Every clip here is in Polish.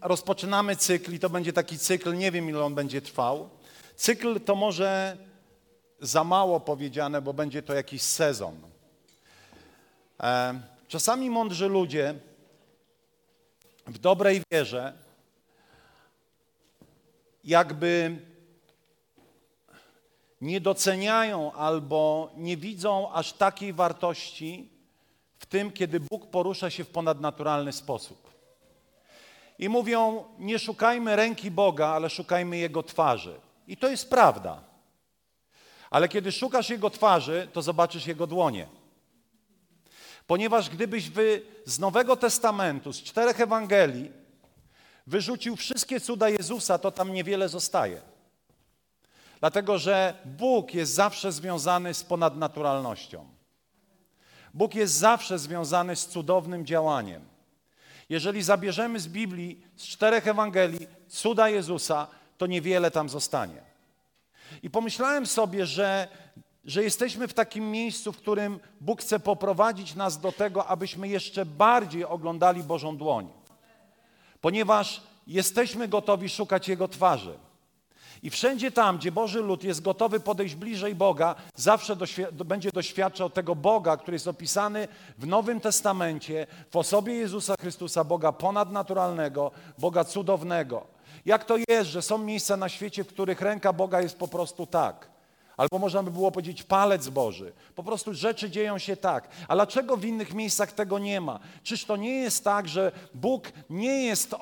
rozpoczynamy cykl i to będzie taki cykl, nie wiem ile on będzie trwał. Cykl to może za mało powiedziane, bo będzie to jakiś sezon. E, czasami mądrzy ludzie w dobrej wierze jakby nie doceniają albo nie widzą aż takiej wartości w tym, kiedy Bóg porusza się w ponadnaturalny sposób. I mówią: Nie szukajmy ręki Boga, ale szukajmy Jego twarzy. I to jest prawda. Ale kiedy szukasz Jego twarzy, to zobaczysz Jego dłonie. Ponieważ gdybyś wy z Nowego Testamentu, z czterech Ewangelii, wyrzucił wszystkie cuda Jezusa, to tam niewiele zostaje. Dlatego, że Bóg jest zawsze związany z ponadnaturalnością. Bóg jest zawsze związany z cudownym działaniem. Jeżeli zabierzemy z Biblii, z czterech Ewangelii, cuda Jezusa, to niewiele tam zostanie. I pomyślałem sobie, że, że jesteśmy w takim miejscu, w którym Bóg chce poprowadzić nas do tego, abyśmy jeszcze bardziej oglądali Bożą dłoń. Ponieważ jesteśmy gotowi szukać Jego twarzy. I wszędzie tam, gdzie Boży lud jest gotowy podejść bliżej Boga, zawsze doświ będzie doświadczał tego Boga, który jest opisany w Nowym Testamencie, w osobie Jezusa Chrystusa, Boga ponadnaturalnego, Boga cudownego. Jak to jest, że są miejsca na świecie, w których ręka Boga jest po prostu tak? Albo można by było powiedzieć palec Boży. Po prostu rzeczy dzieją się tak. A dlaczego w innych miejscach tego nie ma? Czyż to nie jest tak, że Bóg nie jest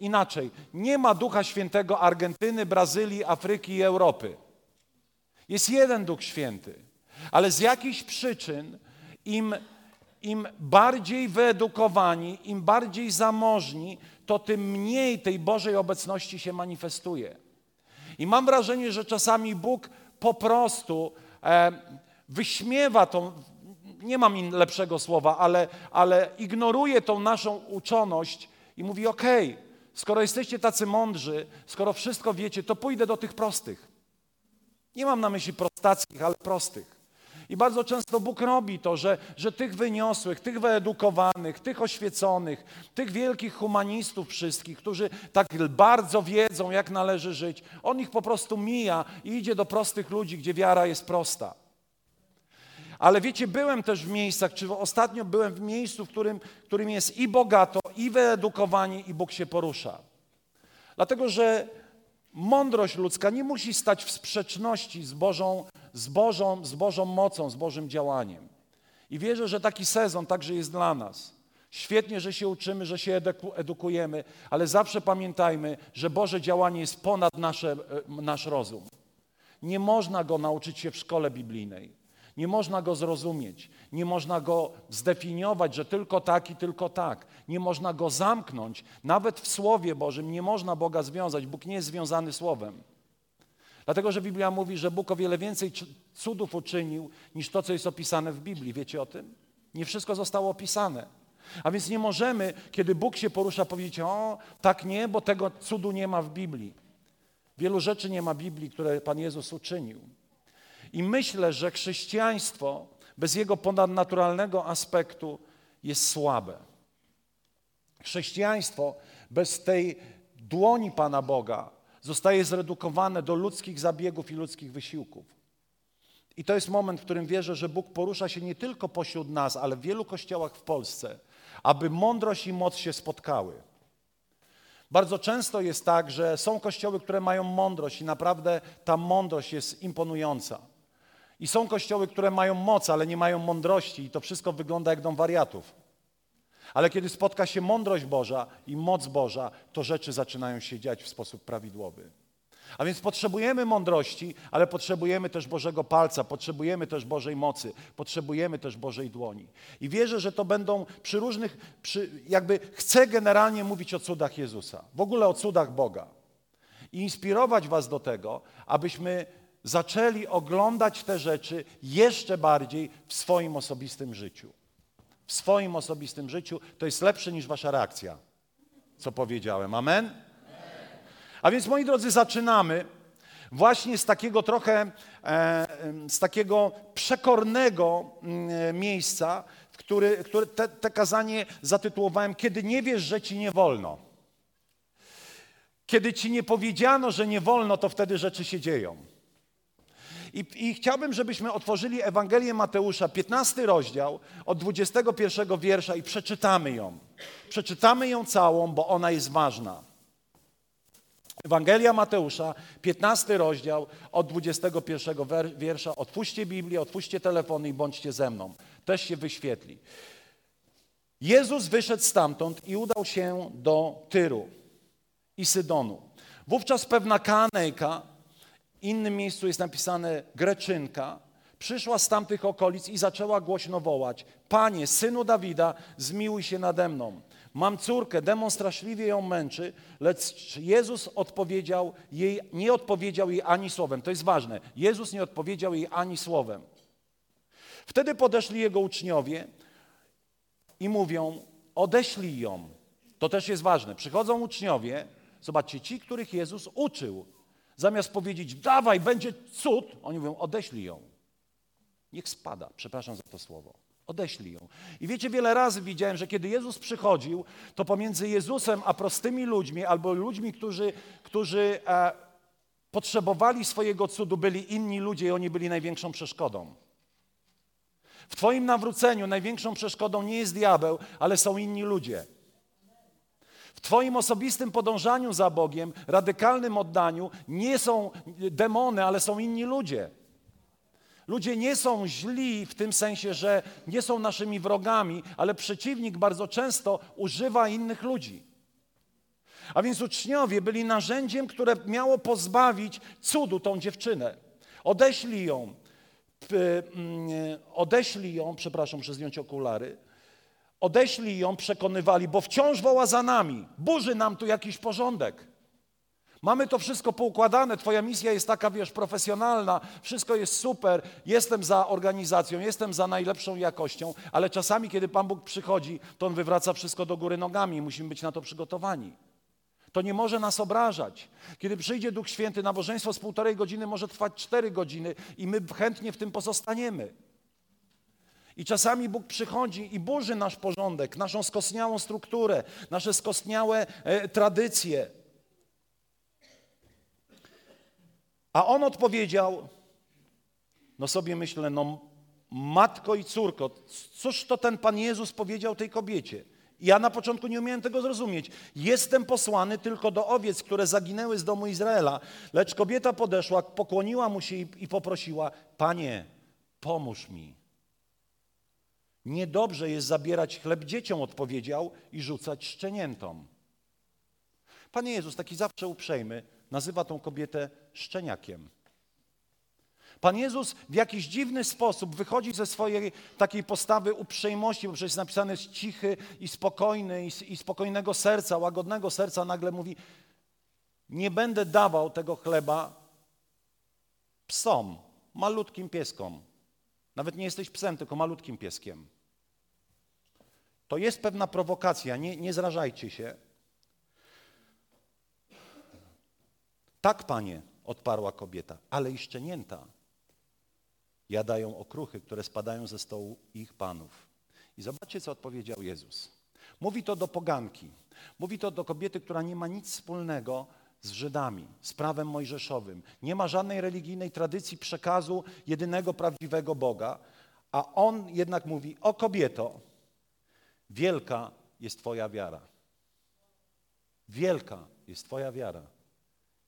inaczej? Nie ma Ducha Świętego Argentyny, Brazylii, Afryki i Europy. Jest jeden Duch Święty. Ale z jakichś przyczyn im, im bardziej wyedukowani, im bardziej zamożni, to tym mniej tej Bożej obecności się manifestuje. I mam wrażenie, że czasami Bóg po prostu e, wyśmiewa tą, nie mam lepszego słowa, ale, ale ignoruje tą naszą uczoność i mówi: OK, skoro jesteście tacy mądrzy, skoro wszystko wiecie, to pójdę do tych prostych. Nie mam na myśli prostackich, ale prostych. I bardzo często Bóg robi to, że, że tych wyniosłych, tych wyedukowanych, tych oświeconych, tych wielkich humanistów wszystkich, którzy tak bardzo wiedzą, jak należy żyć, On ich po prostu mija i idzie do prostych ludzi, gdzie wiara jest prosta. Ale wiecie, byłem też w miejscach, czy ostatnio byłem w miejscu, w którym, którym jest i bogato, i wyedukowanie, i Bóg się porusza. Dlatego, że mądrość ludzka nie musi stać w sprzeczności z Bożą z Bożą, z Bożą mocą, z Bożym działaniem. I wierzę, że taki sezon także jest dla nas. Świetnie, że się uczymy, że się edukujemy, ale zawsze pamiętajmy, że Boże działanie jest ponad nasze, e, nasz rozum. Nie można go nauczyć się w szkole biblijnej. Nie można go zrozumieć. Nie można go zdefiniować, że tylko tak i tylko tak. Nie można go zamknąć. Nawet w Słowie Bożym nie można Boga związać. Bóg nie jest związany Słowem. Dlatego, że Biblia mówi, że Bóg o wiele więcej cudów uczynił niż to, co jest opisane w Biblii. Wiecie o tym? Nie wszystko zostało opisane. A więc nie możemy, kiedy Bóg się porusza, powiedzieć: O, tak nie, bo tego cudu nie ma w Biblii. Wielu rzeczy nie ma w Biblii, które Pan Jezus uczynił. I myślę, że chrześcijaństwo bez jego ponadnaturalnego aspektu jest słabe. Chrześcijaństwo bez tej dłoni Pana Boga zostaje zredukowane do ludzkich zabiegów i ludzkich wysiłków. I to jest moment, w którym wierzę, że Bóg porusza się nie tylko pośród nas, ale w wielu kościołach w Polsce, aby mądrość i moc się spotkały. Bardzo często jest tak, że są kościoły, które mają mądrość i naprawdę ta mądrość jest imponująca. I są kościoły, które mają moc, ale nie mają mądrości i to wszystko wygląda jak dom wariatów. Ale kiedy spotka się mądrość Boża i moc Boża, to rzeczy zaczynają się dziać w sposób prawidłowy. A więc potrzebujemy mądrości, ale potrzebujemy też Bożego palca, potrzebujemy też Bożej mocy, potrzebujemy też Bożej dłoni. I wierzę, że to będą przy różnych, przy, jakby chcę generalnie mówić o cudach Jezusa, w ogóle o cudach Boga. i inspirować Was do tego, abyśmy zaczęli oglądać te rzeczy jeszcze bardziej w swoim osobistym życiu. W swoim osobistym życiu to jest lepsze niż Wasza reakcja, co powiedziałem. Amen? A więc, moi drodzy, zaczynamy właśnie z takiego trochę, e, z takiego przekornego mm, miejsca, w który, które te, te kazanie zatytułowałem Kiedy nie wiesz, że ci nie wolno. Kiedy ci nie powiedziano, że nie wolno, to wtedy rzeczy się dzieją. I, I, chciałbym, żebyśmy otworzyli Ewangelię Mateusza, 15 rozdział, od 21 wiersza i przeczytamy ją. Przeczytamy ją całą, bo ona jest ważna. Ewangelia Mateusza, 15 rozdział, od 21 wiersza. Otwórzcie Biblię, otwórzcie telefony i bądźcie ze mną. Też się wyświetli. Jezus wyszedł stamtąd i udał się do Tyru i Sydonu. Wówczas pewna Kanejka, innym miejscu jest napisane Greczynka, przyszła z tamtych okolic i zaczęła głośno wołać: Panie, synu Dawida, zmiłuj się nade mną. Mam córkę, demon straszliwie ją męczy, lecz Jezus odpowiedział jej, nie odpowiedział jej ani słowem. To jest ważne. Jezus nie odpowiedział jej ani słowem. Wtedy podeszli jego uczniowie i mówią: Odeślij ją. To też jest ważne. Przychodzą uczniowie, zobaczcie, ci, których Jezus uczył. Zamiast powiedzieć, dawaj, będzie cud, oni mówią, odeślij ją. Niech spada, przepraszam za to słowo. Odeślij ją. I wiecie, wiele razy widziałem, że kiedy Jezus przychodził, to pomiędzy Jezusem a prostymi ludźmi, albo ludźmi, którzy, którzy e, potrzebowali swojego cudu, byli inni ludzie i oni byli największą przeszkodą. W Twoim nawróceniu największą przeszkodą nie jest diabeł, ale są inni ludzie. Twoim osobistym podążaniu za Bogiem, radykalnym oddaniu, nie są demony, ale są inni ludzie. Ludzie nie są źli w tym sensie, że nie są naszymi wrogami, ale przeciwnik bardzo często używa innych ludzi. A więc uczniowie byli narzędziem, które miało pozbawić cudu tą dziewczynę. Odeślij ją, mm, odeślij ją, przepraszam, muszę zdjąć okulary, odeślij ją, przekonywali, bo wciąż woła za nami, burzy nam tu jakiś porządek. Mamy to wszystko poukładane, Twoja misja jest taka, wiesz, profesjonalna, wszystko jest super, jestem za organizacją, jestem za najlepszą jakością, ale czasami, kiedy Pan Bóg przychodzi, to On wywraca wszystko do góry nogami i musimy być na to przygotowani. To nie może nas obrażać. Kiedy przyjdzie Duch Święty, nabożeństwo z półtorej godziny może trwać cztery godziny i my chętnie w tym pozostaniemy. I czasami Bóg przychodzi i burzy nasz porządek, naszą skostniałą strukturę, nasze skostniałe e, tradycje. A on odpowiedział, no sobie myślę, no matko i córko, cóż to ten Pan Jezus powiedział tej kobiecie? Ja na początku nie umiałem tego zrozumieć. Jestem posłany tylko do owiec, które zaginęły z domu Izraela. Lecz kobieta podeszła, pokłoniła mu się i, i poprosiła: Panie, pomóż mi. Niedobrze jest zabierać chleb dzieciom, odpowiedział, i rzucać szczeniętom. Panie Jezus, taki zawsze uprzejmy, nazywa tą kobietę szczeniakiem. Pan Jezus w jakiś dziwny sposób wychodzi ze swojej takiej postawy uprzejmości, bo przecież napisane jest cichy i spokojny i, i spokojnego serca, łagodnego serca, nagle mówi: Nie będę dawał tego chleba psom, malutkim pieskom. Nawet nie jesteś psem, tylko malutkim pieskiem. To jest pewna prowokacja, nie, nie zrażajcie się. Tak, panie, odparła kobieta, ale i szczenięta jadają okruchy, które spadają ze stołu ich panów. I zobaczcie, co odpowiedział Jezus. Mówi to do poganki. Mówi to do kobiety, która nie ma nic wspólnego z Żydami, z prawem mojżeszowym. Nie ma żadnej religijnej tradycji przekazu jedynego prawdziwego Boga, a on jednak mówi: O kobieto, wielka jest Twoja wiara. Wielka jest Twoja wiara.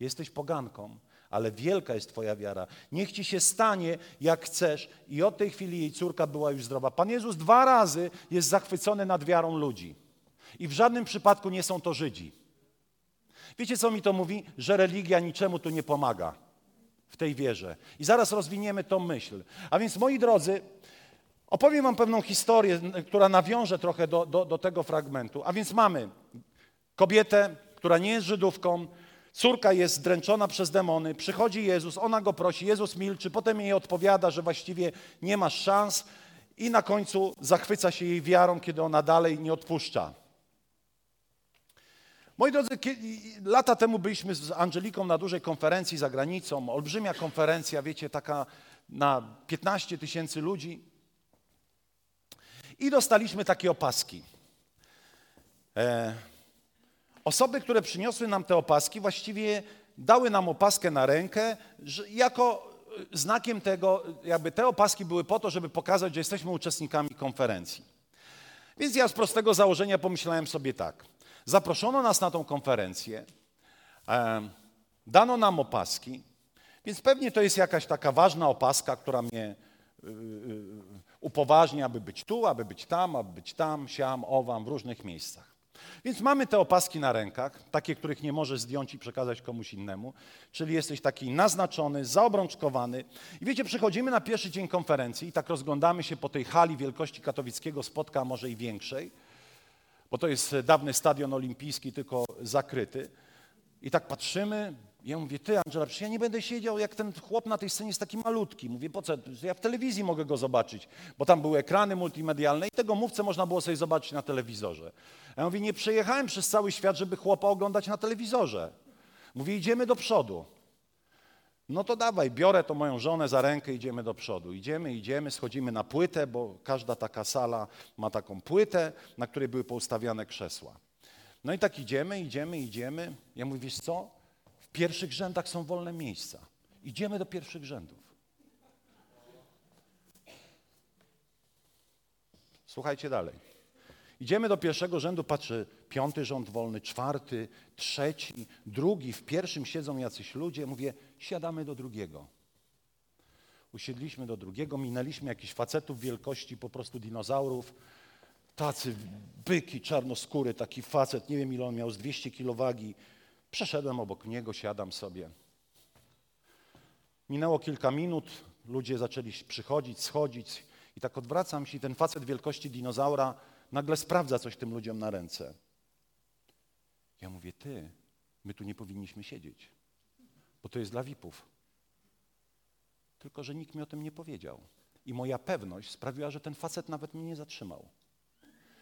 Jesteś poganką, ale wielka jest Twoja wiara. Niech Ci się stanie, jak chcesz. I od tej chwili jej córka była już zdrowa. Pan Jezus dwa razy jest zachwycony nad wiarą ludzi. I w żadnym przypadku nie są to Żydzi. Wiecie, co mi to mówi? Że religia niczemu tu nie pomaga w tej wierze. I zaraz rozwiniemy tą myśl. A więc, moi drodzy, opowiem Wam pewną historię, która nawiąże trochę do, do, do tego fragmentu. A więc mamy kobietę, która nie jest Żydówką, Córka jest zdręczona przez demony, przychodzi Jezus, ona go prosi, Jezus milczy, potem jej odpowiada, że właściwie nie ma szans i na końcu zachwyca się jej wiarą, kiedy ona dalej nie odpuszcza. Moi drodzy, lata temu byliśmy z Angeliką na dużej konferencji za granicą, olbrzymia konferencja, wiecie, taka na 15 tysięcy ludzi. I dostaliśmy takie opaski. E, osoby, które przyniosły nam te opaski, właściwie dały nam opaskę na rękę, jako znakiem tego, jakby te opaski były po to, żeby pokazać, że jesteśmy uczestnikami konferencji. Więc ja z prostego założenia pomyślałem sobie tak. Zaproszono nas na tą konferencję, dano nam opaski, więc pewnie to jest jakaś taka ważna opaska, która mnie y, y, upoważnia, aby być tu, aby być tam, aby być tam, siam, owam, w różnych miejscach. Więc mamy te opaski na rękach, takie, których nie możesz zdjąć i przekazać komuś innemu, czyli jesteś taki naznaczony, zaobrączkowany. I wiecie, przychodzimy na pierwszy dzień konferencji i tak rozglądamy się po tej hali wielkości katowickiego spotka, może i większej, bo to jest dawny stadion olimpijski, tylko zakryty. I tak patrzymy, ja mówię, ty Angela, przecież ja nie będę siedział jak ten chłop na tej scenie jest taki malutki. Mówię, po co? Ja w telewizji mogę go zobaczyć, bo tam były ekrany multimedialne i tego mówcę można było sobie zobaczyć na telewizorze. Ja mówię, nie przejechałem przez cały świat, żeby chłopa oglądać na telewizorze. Mówię, idziemy do przodu. No to dawaj, biorę to moją żonę za rękę, idziemy do przodu. Idziemy, idziemy, schodzimy na płytę, bo każda taka sala ma taką płytę, na której były poustawiane krzesła. No i tak idziemy, idziemy, idziemy. Ja mówię, wiesz co? W pierwszych rzędach są wolne miejsca. Idziemy do pierwszych rzędów. Słuchajcie dalej. Idziemy do pierwszego rzędu, patrzę, piąty rząd wolny, czwarty, trzeci, drugi, w pierwszym siedzą jacyś ludzie. Mówię, siadamy do drugiego. Usiedliśmy do drugiego, minęliśmy jakichś facetów wielkości po prostu dinozaurów. Tacy byki, czarnoskóry, taki facet, nie wiem ile on miał, z 200 kilo wagi. Przeszedłem obok niego, siadam sobie. Minęło kilka minut, ludzie zaczęli przychodzić, schodzić i tak odwracam się i ten facet wielkości dinozaura nagle sprawdza coś tym ludziom na ręce. Ja mówię, ty, my tu nie powinniśmy siedzieć, bo to jest dla VIP-ów. Tylko, że nikt mi o tym nie powiedział. I moja pewność sprawiła, że ten facet nawet mnie nie zatrzymał.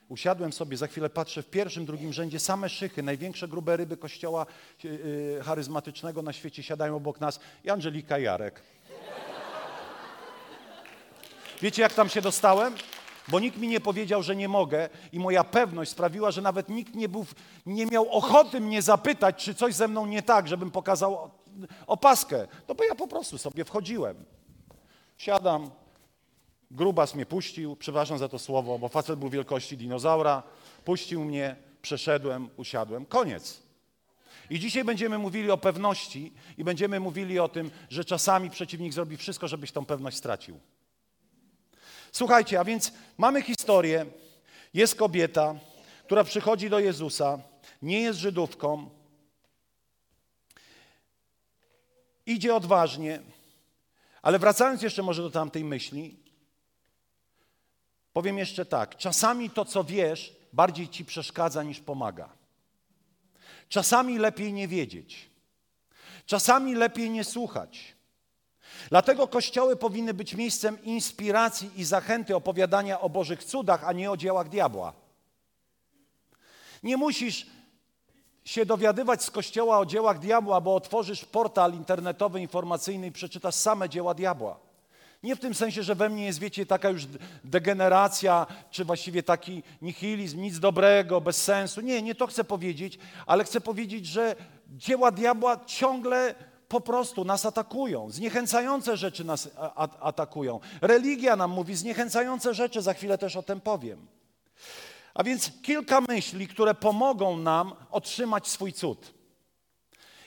Usiadłem sobie, za chwilę patrzę w pierwszym, drugim rzędzie, same szychy, największe grube ryby kościoła yy, charyzmatycznego na świecie siadają obok nas i Angelika Jarek. Wiecie, jak tam się dostałem? bo nikt mi nie powiedział, że nie mogę i moja pewność sprawiła, że nawet nikt nie, był, nie miał ochoty mnie zapytać, czy coś ze mną nie tak, żebym pokazał opaskę. No bo ja po prostu sobie wchodziłem. Siadam, grubas mnie puścił, przepraszam za to słowo, bo facet był wielkości dinozaura, puścił mnie, przeszedłem, usiadłem, koniec. I dzisiaj będziemy mówili o pewności i będziemy mówili o tym, że czasami przeciwnik zrobi wszystko, żebyś tą pewność stracił. Słuchajcie, a więc mamy historię. Jest kobieta, która przychodzi do Jezusa, nie jest Żydówką, idzie odważnie, ale wracając jeszcze może do tamtej myśli, powiem jeszcze tak: czasami to, co wiesz, bardziej ci przeszkadza niż pomaga. Czasami lepiej nie wiedzieć. Czasami lepiej nie słuchać. Dlatego kościoły powinny być miejscem inspiracji i zachęty opowiadania o Bożych cudach, a nie o dziełach diabła. Nie musisz się dowiadywać z kościoła o dziełach diabła, bo otworzysz portal internetowy, informacyjny i przeczytasz same dzieła diabła. Nie w tym sensie, że we mnie jest, wiecie, taka już degeneracja, czy właściwie taki nihilizm, nic dobrego, bez sensu. Nie, nie to chcę powiedzieć, ale chcę powiedzieć, że dzieła diabła ciągle po prostu nas atakują. Zniechęcające rzeczy nas atakują. Religia nam mówi zniechęcające rzeczy, za chwilę też o tym powiem. A więc kilka myśli, które pomogą nam otrzymać swój cud.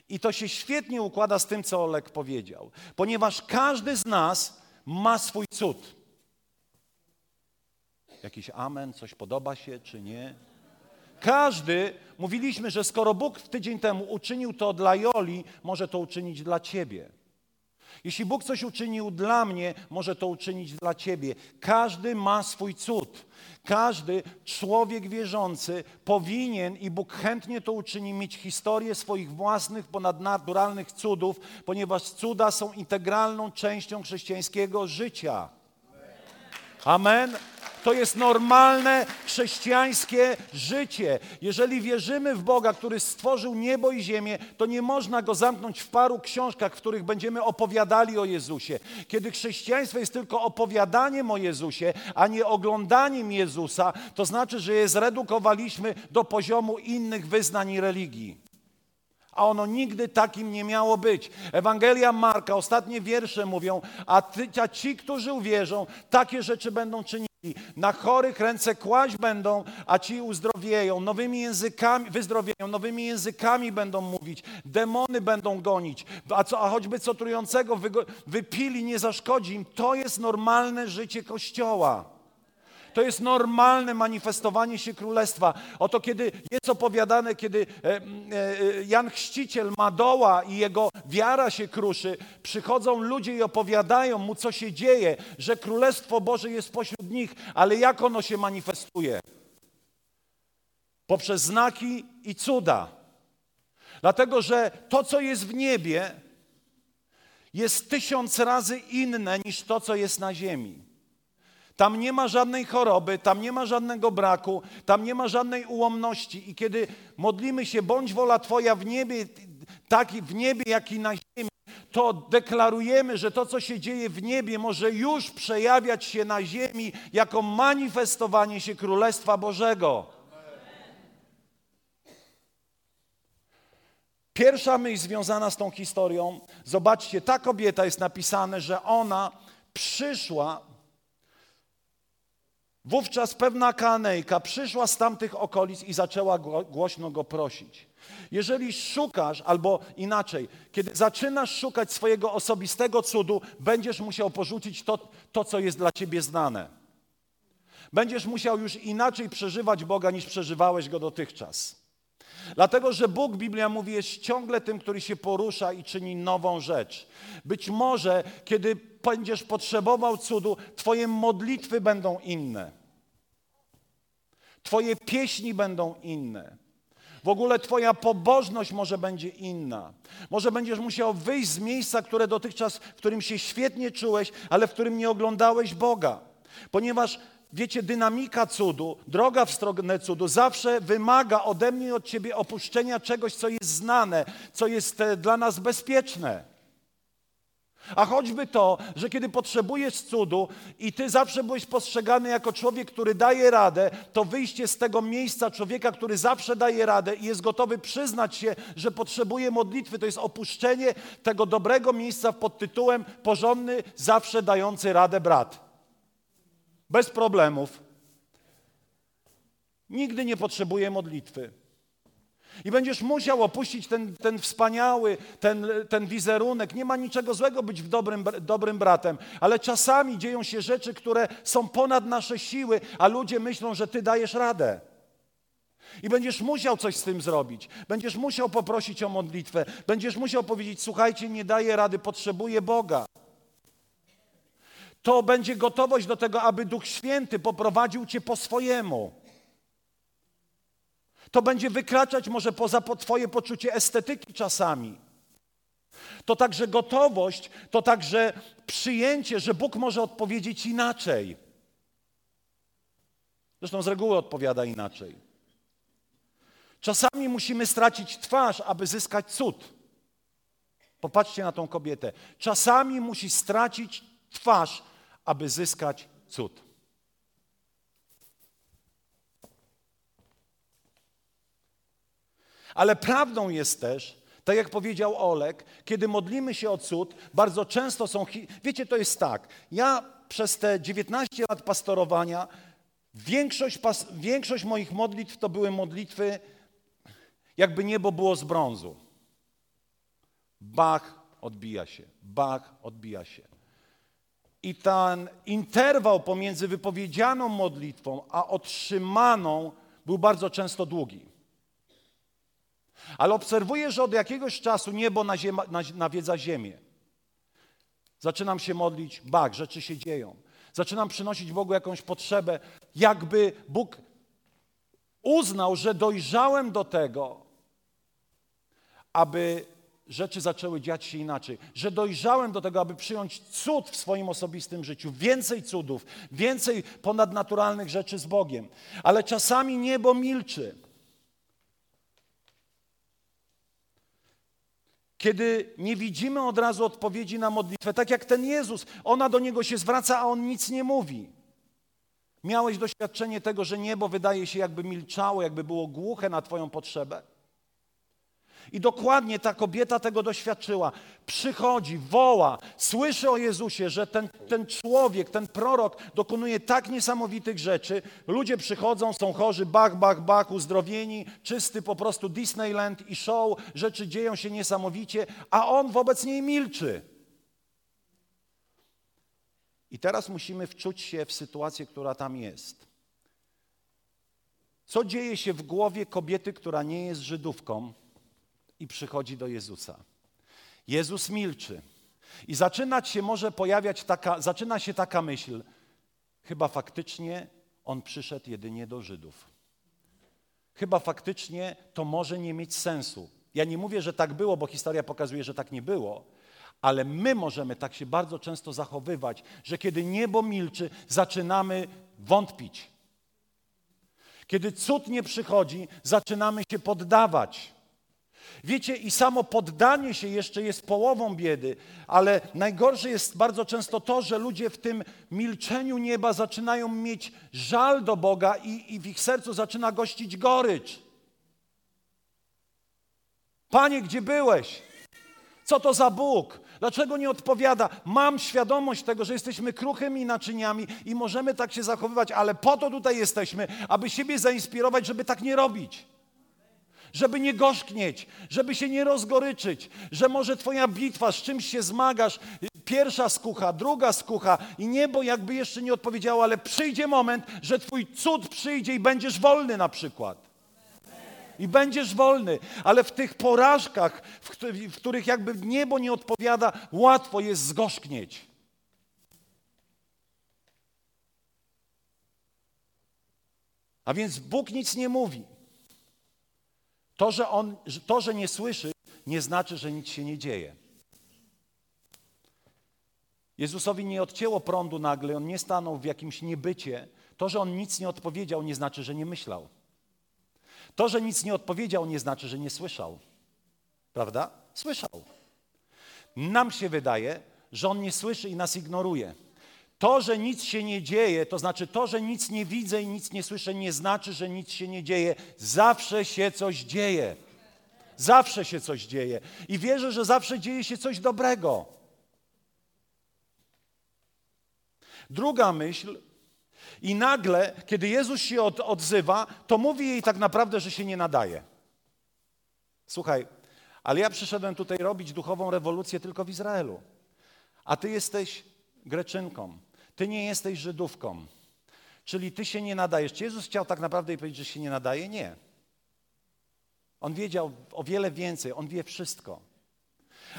I to się świetnie układa z tym, co Olek powiedział, ponieważ każdy z nas ma swój cud. Jakiś amen, coś podoba się czy nie? Każdy, mówiliśmy, że skoro Bóg tydzień temu uczynił to dla Joli, może to uczynić dla ciebie. Jeśli Bóg coś uczynił dla mnie, może to uczynić dla ciebie. Każdy ma swój cud. Każdy człowiek wierzący powinien i Bóg chętnie to uczyni mieć historię swoich własnych ponadnaturalnych cudów, ponieważ cuda są integralną częścią chrześcijańskiego życia. Amen. To jest normalne chrześcijańskie życie. Jeżeli wierzymy w Boga, który stworzył niebo i ziemię, to nie można go zamknąć w paru książkach, w których będziemy opowiadali o Jezusie. Kiedy chrześcijaństwo jest tylko opowiadaniem o Jezusie, a nie oglądaniem Jezusa, to znaczy, że je zredukowaliśmy do poziomu innych wyznań i religii a ono nigdy takim nie miało być. Ewangelia Marka, ostatnie wiersze mówią, a, a ci, którzy uwierzą, takie rzeczy będą czynili. Na chorych ręce kłaść będą, a ci uzdrowieją, nowymi językami, wyzdrowieją, nowymi językami będą mówić, demony będą gonić, a, co, a choćby co trującego wypili, nie zaszkodzi im. To jest normalne życie Kościoła. To jest normalne manifestowanie się królestwa. Oto kiedy jest opowiadane, kiedy e, e, e, Jan Chrzciciel ma doła i jego wiara się kruszy, przychodzą ludzie i opowiadają mu, co się dzieje, że królestwo Boże jest pośród nich, ale jak ono się manifestuje? Poprzez znaki i cuda. Dlatego, że to, co jest w niebie, jest tysiąc razy inne niż to, co jest na ziemi. Tam nie ma żadnej choroby, tam nie ma żadnego braku, tam nie ma żadnej ułomności. I kiedy modlimy się, bądź wola Twoja w niebie, tak w niebie, jak i na ziemi, to deklarujemy, że to, co się dzieje w niebie, może już przejawiać się na ziemi jako manifestowanie się Królestwa Bożego. Pierwsza myśl związana z tą historią, zobaczcie, ta kobieta jest napisane, że ona przyszła Wówczas pewna Kanejka przyszła z tamtych okolic i zaczęła głośno go prosić. Jeżeli szukasz, albo inaczej, kiedy zaczynasz szukać swojego osobistego cudu, będziesz musiał porzucić to, to co jest dla ciebie znane. Będziesz musiał już inaczej przeżywać Boga, niż przeżywałeś go dotychczas. Dlatego, że Bóg, Biblia mówi, jest ciągle tym, który się porusza i czyni nową rzecz. Być może, kiedy będziesz potrzebował cudu, Twoje modlitwy będą inne. Twoje pieśni będą inne. W ogóle Twoja pobożność może będzie inna. Może będziesz musiał wyjść z miejsca, które dotychczas, w którym się świetnie czułeś, ale w którym nie oglądałeś Boga. Ponieważ wiecie, dynamika cudu, droga w stronę cudu zawsze wymaga ode mnie i od ciebie opuszczenia czegoś, co jest znane, co jest e, dla nas bezpieczne. A choćby to, że kiedy potrzebujesz cudu i ty zawsze byłeś postrzegany jako człowiek, który daje radę, to wyjście z tego miejsca człowieka, który zawsze daje radę i jest gotowy przyznać się, że potrzebuje modlitwy, to jest opuszczenie tego dobrego miejsca pod tytułem porządny, zawsze dający radę brat. Bez problemów. Nigdy nie potrzebuje modlitwy. I będziesz musiał opuścić ten, ten wspaniały, ten, ten wizerunek. Nie ma niczego złego być w dobrym, dobrym bratem, ale czasami dzieją się rzeczy, które są ponad nasze siły, a ludzie myślą, że ty dajesz radę. I będziesz musiał coś z tym zrobić. Będziesz musiał poprosić o modlitwę. Będziesz musiał powiedzieć: Słuchajcie, nie daję rady, potrzebuję Boga. To będzie gotowość do tego, aby Duch Święty poprowadził cię po swojemu. To będzie wykraczać może poza Twoje poczucie estetyki czasami. To także gotowość, to także przyjęcie, że Bóg może odpowiedzieć inaczej. Zresztą z reguły odpowiada inaczej. Czasami musimy stracić twarz, aby zyskać cud. Popatrzcie na tą kobietę. Czasami musi stracić twarz, aby zyskać cud. Ale prawdą jest też, tak jak powiedział Olek, kiedy modlimy się o cud, bardzo często są. Wiecie, to jest tak. Ja przez te 19 lat pastorowania, większość, pas, większość moich modlitw to były modlitwy, jakby niebo było z brązu. Bach odbija się, Bach odbija się. I ten interwał pomiędzy wypowiedzianą modlitwą a otrzymaną był bardzo często długi. Ale obserwuję, że od jakiegoś czasu niebo nawiedza ziemię. Zaczynam się modlić, bak, rzeczy się dzieją. Zaczynam przynosić Bogu jakąś potrzebę, jakby Bóg uznał, że dojrzałem do tego, aby rzeczy zaczęły dziać się inaczej, że dojrzałem do tego, aby przyjąć cud w swoim osobistym życiu, więcej cudów, więcej ponadnaturalnych rzeczy z Bogiem. Ale czasami niebo milczy. Kiedy nie widzimy od razu odpowiedzi na modlitwę, tak jak ten Jezus, ona do niego się zwraca, a on nic nie mówi. Miałeś doświadczenie tego, że niebo wydaje się jakby milczało, jakby było głuche na Twoją potrzebę? I dokładnie ta kobieta tego doświadczyła. Przychodzi, woła, słyszy o Jezusie, że ten, ten człowiek, ten prorok dokonuje tak niesamowitych rzeczy. Ludzie przychodzą, są chorzy, bach, bach, bach, uzdrowieni, czysty po prostu Disneyland i show, rzeczy dzieją się niesamowicie, a on wobec niej milczy. I teraz musimy wczuć się w sytuację, która tam jest. Co dzieje się w głowie kobiety, która nie jest Żydówką? I przychodzi do Jezusa. Jezus milczy. I zaczyna się może pojawiać taka, zaczyna się taka myśl, chyba faktycznie on przyszedł jedynie do Żydów. Chyba faktycznie to może nie mieć sensu. Ja nie mówię, że tak było, bo historia pokazuje, że tak nie było, ale my możemy tak się bardzo często zachowywać, że kiedy niebo milczy, zaczynamy wątpić. Kiedy cud nie przychodzi, zaczynamy się poddawać. Wiecie, i samo poddanie się jeszcze jest połową biedy, ale najgorsze jest bardzo często to, że ludzie w tym milczeniu nieba zaczynają mieć żal do Boga i, i w ich sercu zaczyna gościć gorycz. Panie, gdzie byłeś? Co to za Bóg? Dlaczego nie odpowiada? Mam świadomość tego, że jesteśmy kruchymi naczyniami i możemy tak się zachowywać, ale po to tutaj jesteśmy, aby siebie zainspirować, żeby tak nie robić żeby nie gorzknieć, żeby się nie rozgoryczyć, że może Twoja bitwa, z czymś się zmagasz, pierwsza skucha, druga skucha i niebo jakby jeszcze nie odpowiedziało, ale przyjdzie moment, że Twój cud przyjdzie i będziesz wolny na przykład. I będziesz wolny, ale w tych porażkach, w, których jakby niebo nie odpowiada, łatwo jest zgorzknieć. A więc Bóg nic nie mówi. To że, on, to, że nie słyszy, nie znaczy, że nic się nie dzieje. Jezusowi nie odcięło prądu nagle, on nie stanął w jakimś niebycie. To, że on nic nie odpowiedział, nie znaczy, że nie myślał. To, że nic nie odpowiedział, nie znaczy, że nie słyszał. Prawda? Słyszał. Nam się wydaje, że on nie słyszy i nas ignoruje. To, że nic się nie dzieje, to znaczy to, że nic nie widzę i nic nie słyszę, nie znaczy, że nic się nie dzieje. Zawsze się coś dzieje. Zawsze się coś dzieje. I wierzę, że zawsze dzieje się coś dobrego. Druga myśl. I nagle, kiedy Jezus się od, odzywa, to mówi jej tak naprawdę, że się nie nadaje. Słuchaj, ale ja przyszedłem tutaj robić duchową rewolucję tylko w Izraelu. A ty jesteś Greczynką. Ty nie jesteś Żydówką. Czyli ty się nie nadajesz. Czy Jezus chciał tak naprawdę jej powiedzieć, że się nie nadaje? Nie. On wiedział o wiele więcej, on wie wszystko.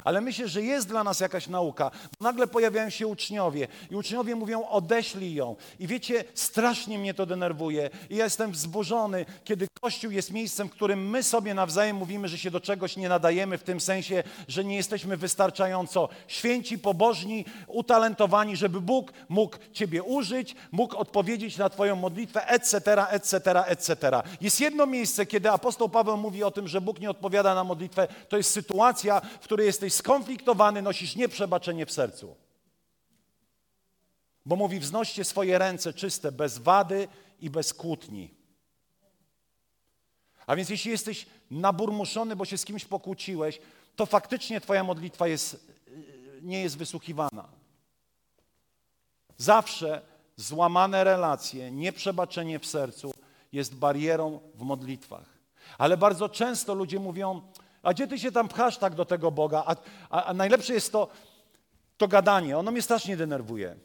Ale myślę, że jest dla nas jakaś nauka. Nagle pojawiają się uczniowie i uczniowie mówią, odeślij ją. I wiecie, strasznie mnie to denerwuje. I ja jestem wzburzony, kiedy Kościół jest miejscem, w którym my sobie nawzajem mówimy, że się do czegoś nie nadajemy, w tym sensie, że nie jesteśmy wystarczająco święci, pobożni, utalentowani, żeby Bóg mógł Ciebie użyć, mógł odpowiedzieć na Twoją modlitwę, etc., etc., etc. Jest jedno miejsce, kiedy apostoł Paweł mówi o tym, że Bóg nie odpowiada na modlitwę, to jest sytuacja, w której jesteś jesteś skonfliktowany, nosisz nieprzebaczenie w sercu. Bo mówi, wznoście swoje ręce czyste, bez wady i bez kłótni. A więc jeśli jesteś naburmuszony, bo się z kimś pokłóciłeś, to faktycznie twoja modlitwa jest, nie jest wysłuchiwana. Zawsze złamane relacje, nieprzebaczenie w sercu jest barierą w modlitwach. Ale bardzo często ludzie mówią, a gdzie ty się tam pchasz tak do tego Boga? A, a, a najlepsze jest to, to gadanie. Ono mnie strasznie denerwuje.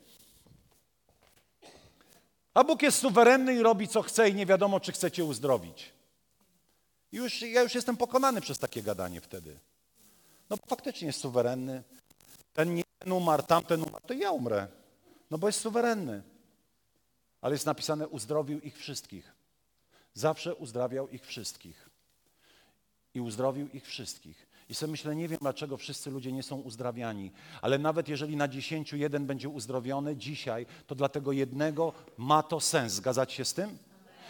A Bóg jest suwerenny i robi co chce i nie wiadomo, czy chce cię uzdrowić. Już, ja już jestem pokonany przez takie gadanie wtedy. No faktycznie jest suwerenny. ten nie ten tamten umarł, to ja umrę. No bo jest suwerenny. Ale jest napisane, uzdrowił ich wszystkich. Zawsze uzdrawiał ich wszystkich. I uzdrowił ich wszystkich. I sobie myślę, nie wiem dlaczego wszyscy ludzie nie są uzdrawiani, ale nawet jeżeli na dziesięciu jeden będzie uzdrowiony dzisiaj, to dla tego jednego ma to sens. Zgadzacie się z tym?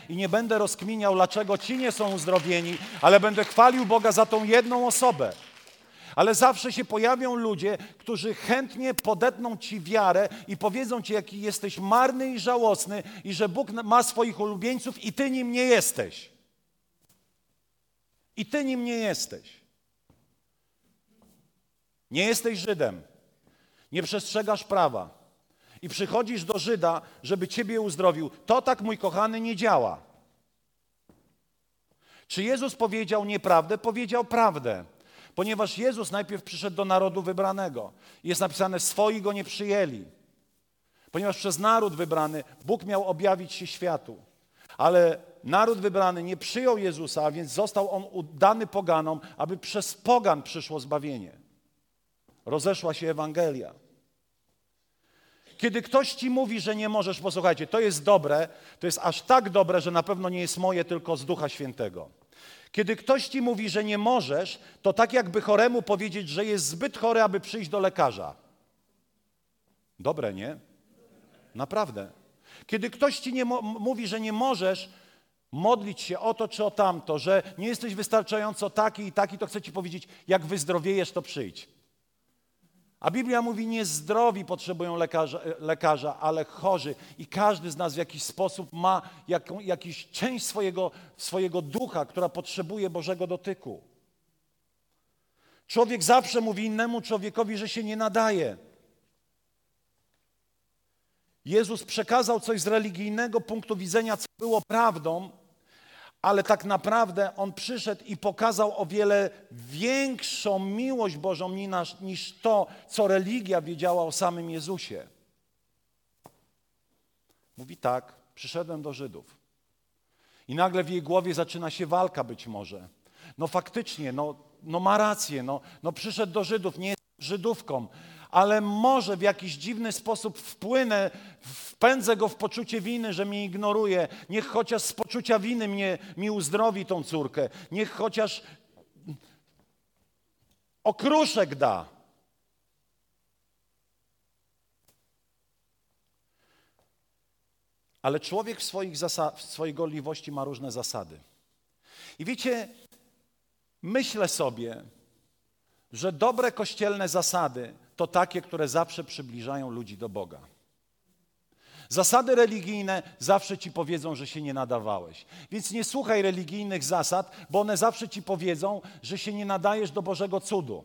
I nie będę rozkminiał, dlaczego ci nie są uzdrowieni, ale będę chwalił Boga za tą jedną osobę. Ale zawsze się pojawią ludzie, którzy chętnie podetną ci wiarę i powiedzą ci, jaki jesteś marny i żałosny, i że Bóg ma swoich ulubieńców, i ty nim nie jesteś. I ty nim nie jesteś. Nie jesteś Żydem. Nie przestrzegasz prawa. I przychodzisz do Żyda, żeby ciebie uzdrowił. To tak, mój kochany, nie działa. Czy Jezus powiedział nieprawdę? Powiedział prawdę. Ponieważ Jezus najpierw przyszedł do narodu wybranego. Jest napisane, swoi go nie przyjęli. Ponieważ przez naród wybrany Bóg miał objawić się światu. Ale naród wybrany nie przyjął Jezusa, a więc został on dany poganom, aby przez pogan przyszło zbawienie. Rozeszła się Ewangelia. Kiedy ktoś ci mówi, że nie możesz, posłuchajcie, to jest dobre, to jest aż tak dobre, że na pewno nie jest moje, tylko z Ducha Świętego. Kiedy ktoś ci mówi, że nie możesz, to tak jakby choremu powiedzieć, że jest zbyt chory, aby przyjść do lekarza. Dobre, nie? Naprawdę. Kiedy ktoś ci nie mówi, że nie możesz modlić się o to czy o tamto, że nie jesteś wystarczająco taki i taki, to chcę ci powiedzieć, jak wyzdrowiejesz, to przyjdź. A Biblia mówi, nie zdrowi potrzebują lekarza, lekarza, ale chorzy. I każdy z nas w jakiś sposób ma jaką, jakiś część swojego, swojego ducha, która potrzebuje Bożego dotyku. Człowiek zawsze mówi innemu człowiekowi, że się nie nadaje. Jezus przekazał coś z religijnego punktu widzenia, co było prawdą, ale tak naprawdę On przyszedł i pokazał o wiele większą miłość Bożą niż to, co religia wiedziała o samym Jezusie. Mówi tak, przyszedłem do Żydów. I nagle w jej głowie zaczyna się walka być może. No faktycznie, no, no ma rację, no, no przyszedł do Żydów, nie jest Żydówką, ale może w jakiś dziwny sposób wpłynę, wpędzę go w poczucie winy, że mnie ignoruje. Niech chociaż z poczucia winy mnie, mi uzdrowi tą córkę. Niech chociaż okruszek da. Ale człowiek w, swoich w swojej gorliwości ma różne zasady. I wiecie, myślę sobie, że dobre kościelne zasady to takie, które zawsze przybliżają ludzi do Boga. Zasady religijne zawsze ci powiedzą, że się nie nadawałeś. Więc nie słuchaj religijnych zasad, bo one zawsze ci powiedzą, że się nie nadajesz do Bożego cudu.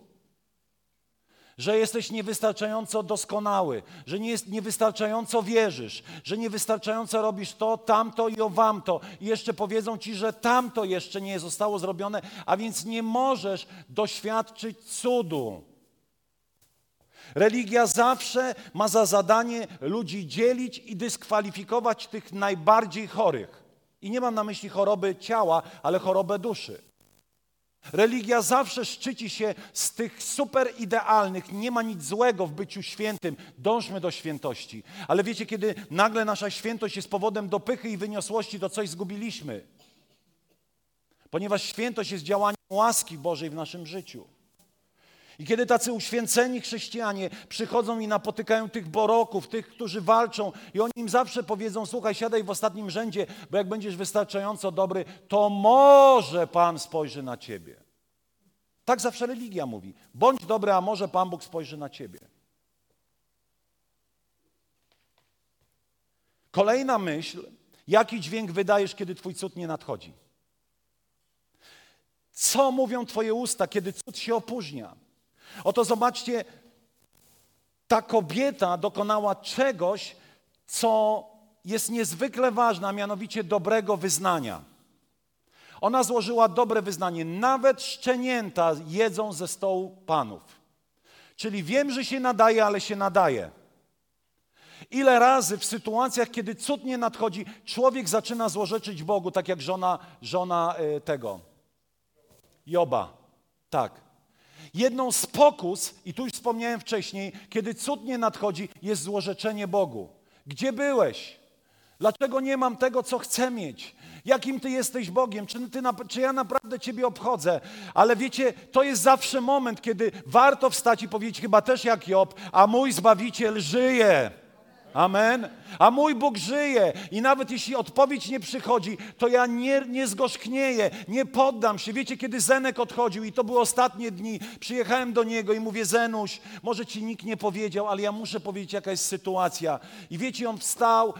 Że jesteś niewystarczająco doskonały, że nie jest, niewystarczająco wierzysz, że niewystarczająco robisz to, tamto i owamto. I jeszcze powiedzą ci, że tamto jeszcze nie zostało zrobione, a więc nie możesz doświadczyć cudu. Religia zawsze ma za zadanie ludzi dzielić i dyskwalifikować tych najbardziej chorych. I nie mam na myśli choroby ciała, ale chorobę duszy. Religia zawsze szczyci się z tych super idealnych, nie ma nic złego w byciu świętym, dążmy do świętości. Ale wiecie, kiedy nagle nasza świętość jest powodem dopychy i wyniosłości, to coś zgubiliśmy. Ponieważ świętość jest działaniem łaski Bożej w naszym życiu. I kiedy tacy uświęceni chrześcijanie przychodzą i napotykają tych boroków, tych, którzy walczą, i oni im zawsze powiedzą: Słuchaj, siadaj w ostatnim rzędzie, bo jak będziesz wystarczająco dobry, to może Pan spojrzy na ciebie. Tak zawsze religia mówi: Bądź dobry, a może Pan Bóg spojrzy na ciebie. Kolejna myśl: jaki dźwięk wydajesz, kiedy Twój cud nie nadchodzi? Co mówią Twoje usta, kiedy cud się opóźnia? Oto zobaczcie, ta kobieta dokonała czegoś, co jest niezwykle ważne, a mianowicie dobrego wyznania. Ona złożyła dobre wyznanie. Nawet szczenięta jedzą ze stołu panów. Czyli wiem, że się nadaje, ale się nadaje. Ile razy w sytuacjach, kiedy cud nie nadchodzi, człowiek zaczyna złorzeczyć Bogu, tak jak żona, żona y, tego Joba. Tak. Jedną z pokus, i tu już wspomniałem wcześniej, kiedy cud nie nadchodzi, jest złorzeczenie Bogu. Gdzie byłeś? Dlaczego nie mam tego, co chcę mieć? Jakim ty jesteś Bogiem? Czy, ty, czy ja naprawdę Ciebie obchodzę? Ale wiecie, to jest zawsze moment, kiedy warto wstać i powiedzieć, chyba też jak Job, a mój Zbawiciel żyje. Amen. A mój Bóg żyje i nawet jeśli odpowiedź nie przychodzi, to ja nie, nie zgorzknieję, nie poddam się. Wiecie, kiedy Zenek odchodził i to były ostatnie dni, przyjechałem do niego i mówię, Zenuś, może ci nikt nie powiedział, ale ja muszę powiedzieć, jaka jest sytuacja. I wiecie, on wstał,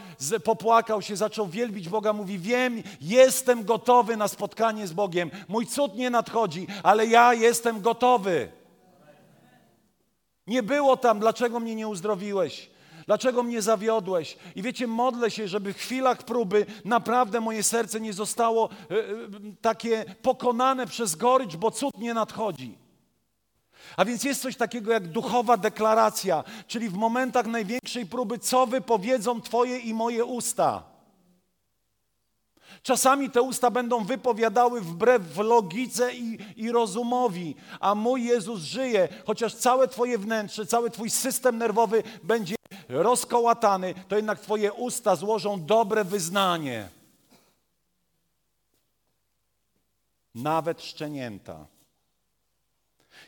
popłakał się, zaczął wielbić Boga, mówi, wiem, jestem gotowy na spotkanie z Bogiem. Mój cud nie nadchodzi, ale ja jestem gotowy. Nie było tam, dlaczego mnie nie uzdrowiłeś? Dlaczego mnie zawiodłeś? I wiecie, modlę się, żeby w chwilach próby naprawdę moje serce nie zostało e, e, takie pokonane przez gorycz, bo cud nie nadchodzi. A więc jest coś takiego jak duchowa deklaracja, czyli w momentach największej próby, co wypowiedzą Twoje i moje usta. Czasami te usta będą wypowiadały wbrew logice i, i, rozumowi, a mój Jezus żyje, chociaż całe Twoje wnętrze, cały Twój system nerwowy będzie rozkołatany, to jednak Twoje usta złożą dobre wyznanie. Nawet szczenięta.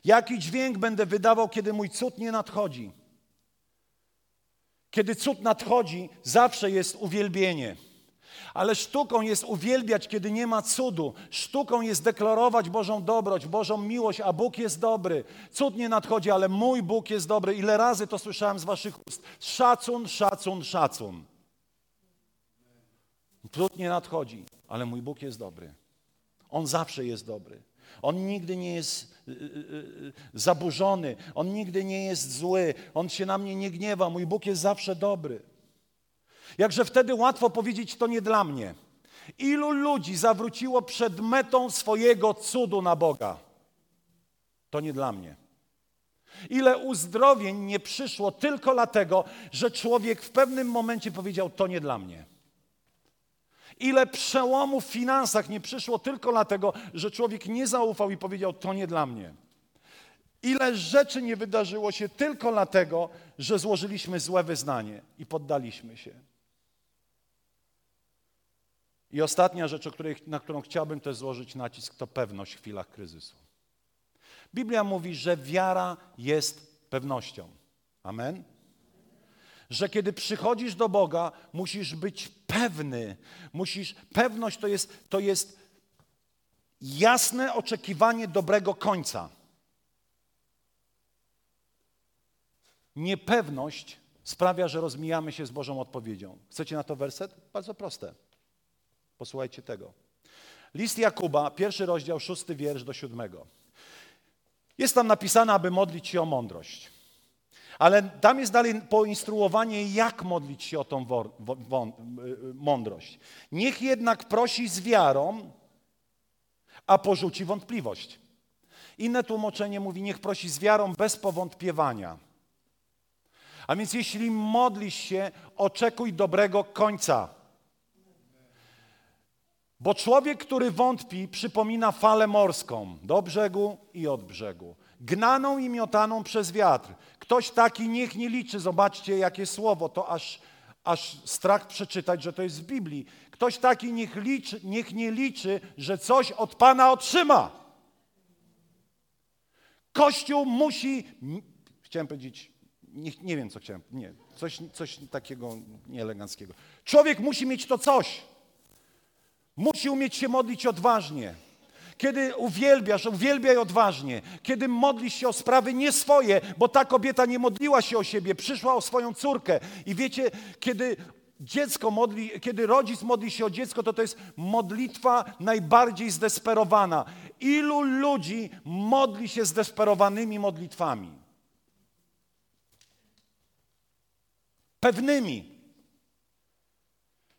Jaki dźwięk będę wydawał, kiedy mój cud nie nadchodzi? Kiedy cud nadchodzi, zawsze jest uwielbienie. Ale sztuką jest uwielbiać, kiedy nie ma cudu. Sztuką jest deklarować Bożą dobroć, Bożą miłość, a Bóg jest dobry. Cud nie nadchodzi, ale mój Bóg jest dobry. Ile razy to słyszałem z waszych ust? Szacun, szacun, szacun. Cud nie nadchodzi, ale mój Bóg jest dobry. On zawsze jest dobry. On nigdy nie jest y, y, y, zaburzony, on nigdy nie jest zły, on się na mnie nie gniewa. Mój Bóg jest zawsze dobry. Jakże wtedy łatwo powiedzieć, to nie dla mnie. Ilu ludzi zawróciło przed metą swojego cudu na Boga? To nie dla mnie. Ile uzdrowień nie przyszło tylko dlatego, że człowiek w pewnym momencie powiedział: To nie dla mnie. Ile przełomów w finansach nie przyszło tylko dlatego, że człowiek nie zaufał i powiedział: To nie dla mnie. Ile rzeczy nie wydarzyło się tylko dlatego, że złożyliśmy złe wyznanie i poddaliśmy się. I ostatnia rzecz, której, na którą chciałbym też złożyć nacisk, to pewność w chwilach kryzysu. Biblia mówi, że wiara jest pewnością. Amen? Że kiedy przychodzisz do Boga, musisz być pewny. Musisz, pewność to jest, to jest jasne oczekiwanie dobrego końca. Niepewność sprawia, że rozmijamy się z Bożą odpowiedzią. Chcecie na to werset? Bardzo proste. Posłuchajcie tego. List Jakuba, pierwszy rozdział, szósty wiersz do siódmego. Jest tam napisane, aby modlić się o mądrość. Ale tam jest dalej poinstruowanie, jak modlić się o tą wor, won, y, mądrość. Niech jednak prosi z wiarą, a porzuci wątpliwość. Inne tłumaczenie mówi, niech prosi z wiarą bez powątpiewania. A więc jeśli modlisz się, oczekuj dobrego końca. Bo człowiek, który wątpi, przypomina falę morską do brzegu i od brzegu, gnaną i miotaną przez wiatr. Ktoś taki niech nie liczy, zobaczcie jakie słowo, to aż, aż strach przeczytać, że to jest w Biblii. Ktoś taki niech, liczy, niech nie liczy, że coś od Pana otrzyma. Kościół musi, chciałem powiedzieć, nie, nie wiem co chciałem, nie, coś, coś takiego nieeleganckiego. Człowiek musi mieć to coś. Musi umieć się modlić odważnie. Kiedy uwielbiasz, uwielbiaj odważnie. Kiedy modlisz się o sprawy nie swoje, bo ta kobieta nie modliła się o siebie, przyszła o swoją córkę. I wiecie, kiedy dziecko modli, kiedy rodzic modli się o dziecko, to to jest modlitwa najbardziej zdesperowana. Ilu ludzi modli się zdesperowanymi modlitwami? Pewnymi.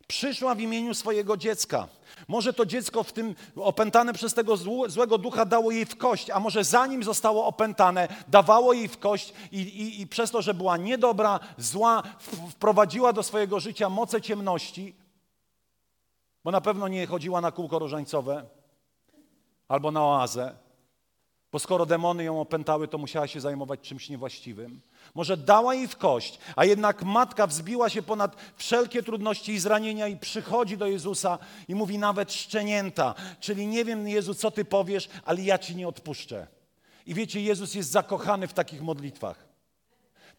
Przyszła w imieniu swojego dziecka. Może to dziecko w tym opętane przez tego złego ducha dało jej w kość, a może zanim zostało opętane, dawało jej w kość i, i, i przez to, że była niedobra, zła, wprowadziła do swojego życia moce ciemności, bo na pewno nie chodziła na kółko różańcowe albo na oazę. Bo skoro demony ją opętały, to musiała się zajmować czymś niewłaściwym. Może dała jej w kość, a jednak matka wzbiła się ponad wszelkie trudności i zranienia i przychodzi do Jezusa i mówi nawet szczenięta. Czyli nie wiem, Jezu, co ty powiesz, ale ja ci nie odpuszczę. I wiecie, Jezus jest zakochany w takich modlitwach.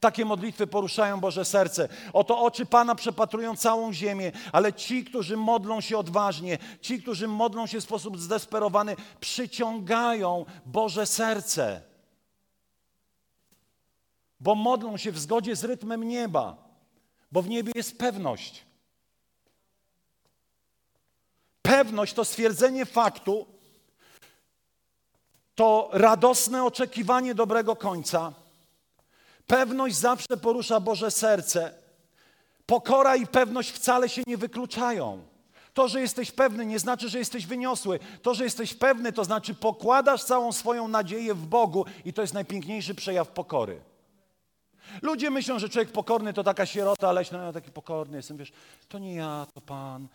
Takie modlitwy poruszają Boże serce. Oto oczy Pana przepatrują całą ziemię, ale ci, którzy modlą się odważnie, ci, którzy modlą się w sposób zdesperowany, przyciągają Boże serce. Bo modlą się w zgodzie z rytmem nieba, bo w niebie jest pewność. Pewność to stwierdzenie faktu, to radosne oczekiwanie dobrego końca Pewność zawsze porusza Boże serce. Pokora i pewność wcale się nie wykluczają. To, że jesteś pewny, nie znaczy, że jesteś wyniosły. To, że jesteś pewny, to znaczy pokładasz całą swoją nadzieję w Bogu i to jest najpiękniejszy przejaw pokory. Ludzie myślą, że człowiek pokorny to taka sierota leśna, no ja taki pokorny jestem, wiesz, to nie ja, to Pan.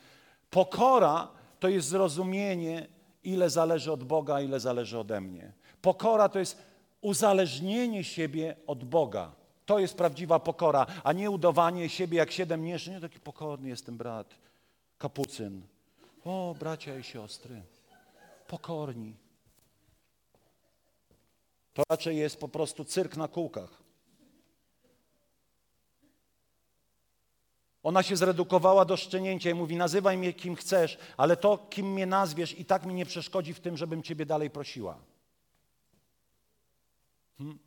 Pokora to jest zrozumienie, ile zależy od Boga, ile zależy ode mnie. Pokora to jest uzależnienie siebie od Boga. To jest prawdziwa pokora, a nie udawanie siebie jak siedem mniejszy. Nie taki pokorny jestem brat, kapucyn. O, bracia i siostry, pokorni. To raczej jest po prostu cyrk na kółkach. Ona się zredukowała do szczenięcia i mówi: Nazywaj mnie kim chcesz, ale to, kim mnie nazwiesz, i tak mi nie przeszkodzi w tym, żebym Ciebie dalej prosiła. Hmm?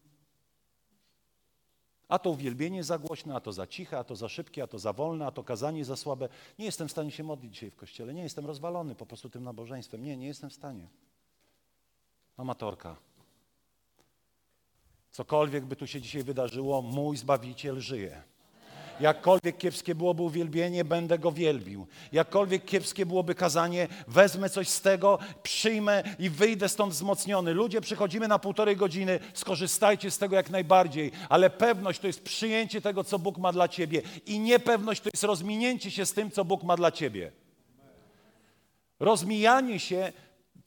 A to uwielbienie za głośne, a to za ciche, a to za szybkie, a to za wolne, a to kazanie za słabe. Nie jestem w stanie się modlić dzisiaj w kościele. Nie jestem rozwalony po prostu tym nabożeństwem. Nie, nie jestem w stanie. Amatorka. Cokolwiek by tu się dzisiaj wydarzyło, mój Zbawiciel żyje. Jakkolwiek kiepskie byłoby uwielbienie, będę go wielbił. Jakkolwiek kiepskie byłoby kazanie, wezmę coś z tego, przyjmę i wyjdę stąd wzmocniony. Ludzie, przychodzimy na półtorej godziny, skorzystajcie z tego jak najbardziej, ale pewność to jest przyjęcie tego, co Bóg ma dla ciebie i niepewność to jest rozminięcie się z tym, co Bóg ma dla ciebie. Rozmijanie się,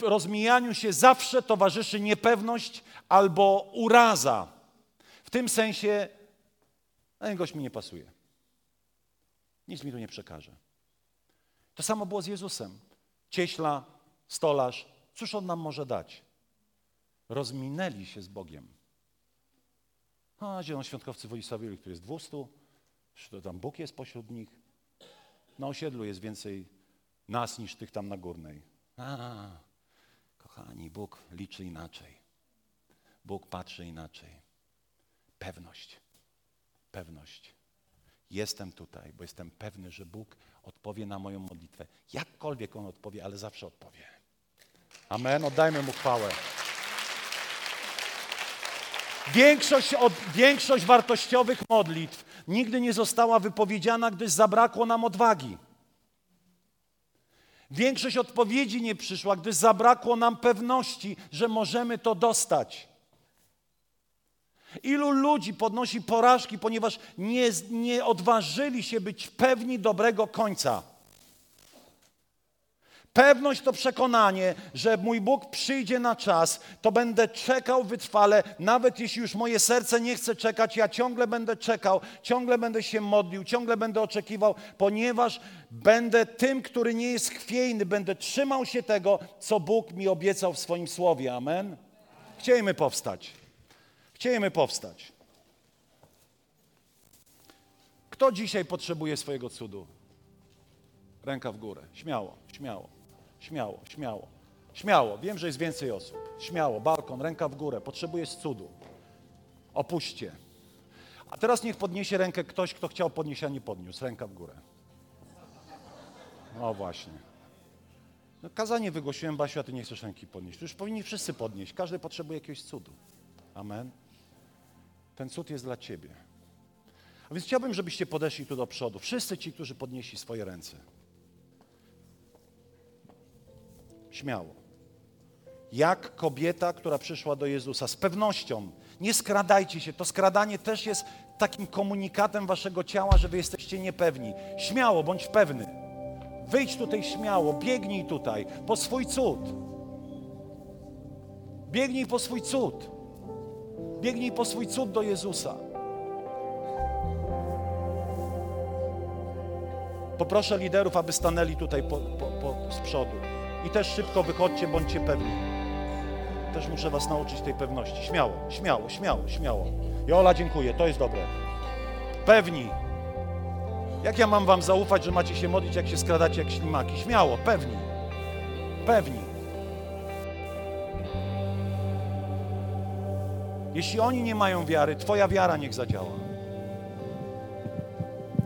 rozmijaniu się zawsze towarzyszy niepewność albo uraza. W tym sensie, ten gość mi nie pasuje. Nic mi tu nie przekaże. To samo było z Jezusem. Cieśla, stolarz, cóż On nam może dać? Rozminęli się z Bogiem. A zielonoświątkowcy Wolisławie, który jest 200, to tam Bóg jest pośród nich. Na osiedlu jest więcej nas niż tych tam na górnej. A, kochani, Bóg liczy inaczej. Bóg patrzy inaczej. Pewność. Pewność. Jestem tutaj, bo jestem pewny, że Bóg odpowie na moją modlitwę. Jakkolwiek On odpowie, ale zawsze odpowie. Amen. Oddajmy Mu chwałę. Większość, od, większość wartościowych modlitw nigdy nie została wypowiedziana, gdyż zabrakło nam odwagi. Większość odpowiedzi nie przyszła, gdyż zabrakło nam pewności, że możemy to dostać. Ilu ludzi podnosi porażki, ponieważ nie, nie odważyli się być pewni dobrego końca. Pewność to przekonanie, że mój Bóg przyjdzie na czas, to będę czekał wytrwale, nawet jeśli już moje serce nie chce czekać, ja ciągle będę czekał, ciągle będę się modlił, ciągle będę oczekiwał, ponieważ będę tym, który nie jest chwiejny, będę trzymał się tego, co Bóg mi obiecał w swoim słowie. Amen. Chciejmy powstać. Chciejemy powstać. Kto dzisiaj potrzebuje swojego cudu? Ręka w górę. Śmiało, śmiało, śmiało, śmiało. Śmiało. Wiem, że jest więcej osób. Śmiało, balkon, ręka w górę. Potrzebujesz cudu. Opuśćcie. A teraz niech podniesie rękę ktoś, kto chciał podnieść, a nie podniósł. Ręka w górę. No właśnie. No, kazanie wygłosiłem, Basiu, a ty nie chcesz ręki podnieść. Już powinni wszyscy podnieść. Każdy potrzebuje jakiegoś cudu. Amen. Ten cud jest dla Ciebie. A więc chciałbym, żebyście podeszli tu do przodu. Wszyscy ci, którzy podnieśli swoje ręce. Śmiało. Jak kobieta, która przyszła do Jezusa, z pewnością. Nie skradajcie się. To skradanie też jest takim komunikatem waszego ciała, że wy jesteście niepewni. Śmiało, bądź pewny. Wyjdź tutaj śmiało, biegnij tutaj po swój cud. Biegnij po swój cud. Biegnij po swój cud do Jezusa. Poproszę liderów, aby stanęli tutaj po, po, po, z przodu. I też szybko wychodźcie, bądźcie pewni. Też muszę was nauczyć tej pewności. Śmiało, śmiało, śmiało, śmiało. Jola, dziękuję, to jest dobre. Pewni. Jak ja mam wam zaufać, że macie się modlić, jak się skradacie jak ślimaki? Śmiało, pewni. Pewni. Jeśli oni nie mają wiary, twoja wiara niech zadziała.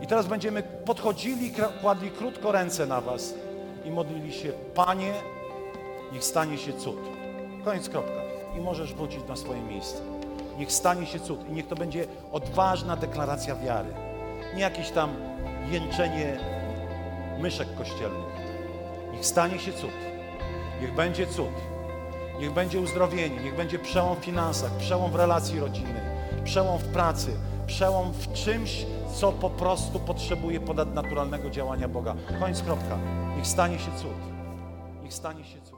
I teraz będziemy podchodzili, kładli krótko ręce na was i modlili się, Panie, niech stanie się cud. Koniec, kropka. I możesz wrócić na swoje miejsce. Niech stanie się cud. I niech to będzie odważna deklaracja wiary. Nie jakieś tam jęczenie myszek kościelnych. Niech stanie się cud. Niech będzie cud. Niech będzie uzdrowienie, niech będzie przełom w finansach, przełom w relacji rodzinnej, przełom w pracy, przełom w czymś, co po prostu potrzebuje ponadnaturalnego działania Boga. Koniec, kropka. Niech stanie się cud. Niech stanie się cud.